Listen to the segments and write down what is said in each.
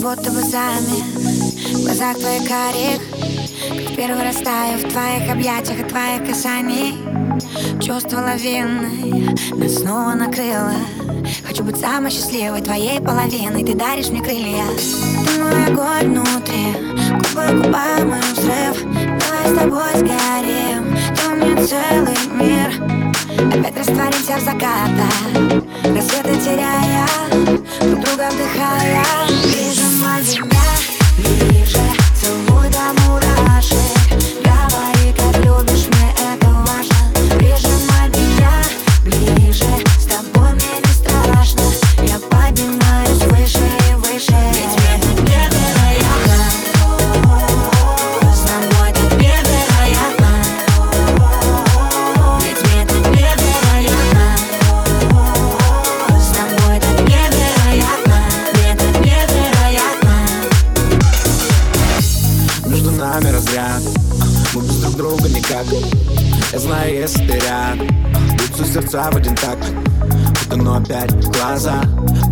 будто бы сами. В глазах твоих карих Как первый раз таю в твоих объятиях и твоих касаний. Чувство лавины нас снова накрыло. Хочу быть самой счастливой твоей половиной. Ты даришь мне крылья. Ты мой огонь внутри. Губы губам и взрыв. Давай с тобой сгорим. Ты меня целый мир. Опять растворимся в закатах Рассветы теряя Друг друга вдыхая Меня ближе разряд Мы без друг друга никак. Я знаю, если ты рядом Бьются сердца в один такт. Утону опять в глаза.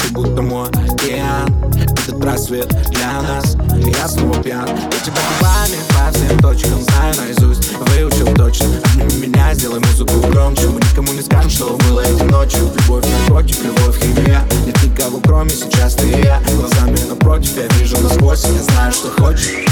Ты будто мой океан. Этот просвет для нас. Я снова пьян. Я тебя губами по всем точкам Знаю наизусть, выучил точно. Обними меня, сделай музыку громче. Мы никому не скажем, что было этой ночью. Любовь, наркотик, любовь, химия. Нет никого, кроме сейчас ты и я. Глазами напротив, я вижу насквозь. Я знаю, что хочешь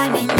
climbing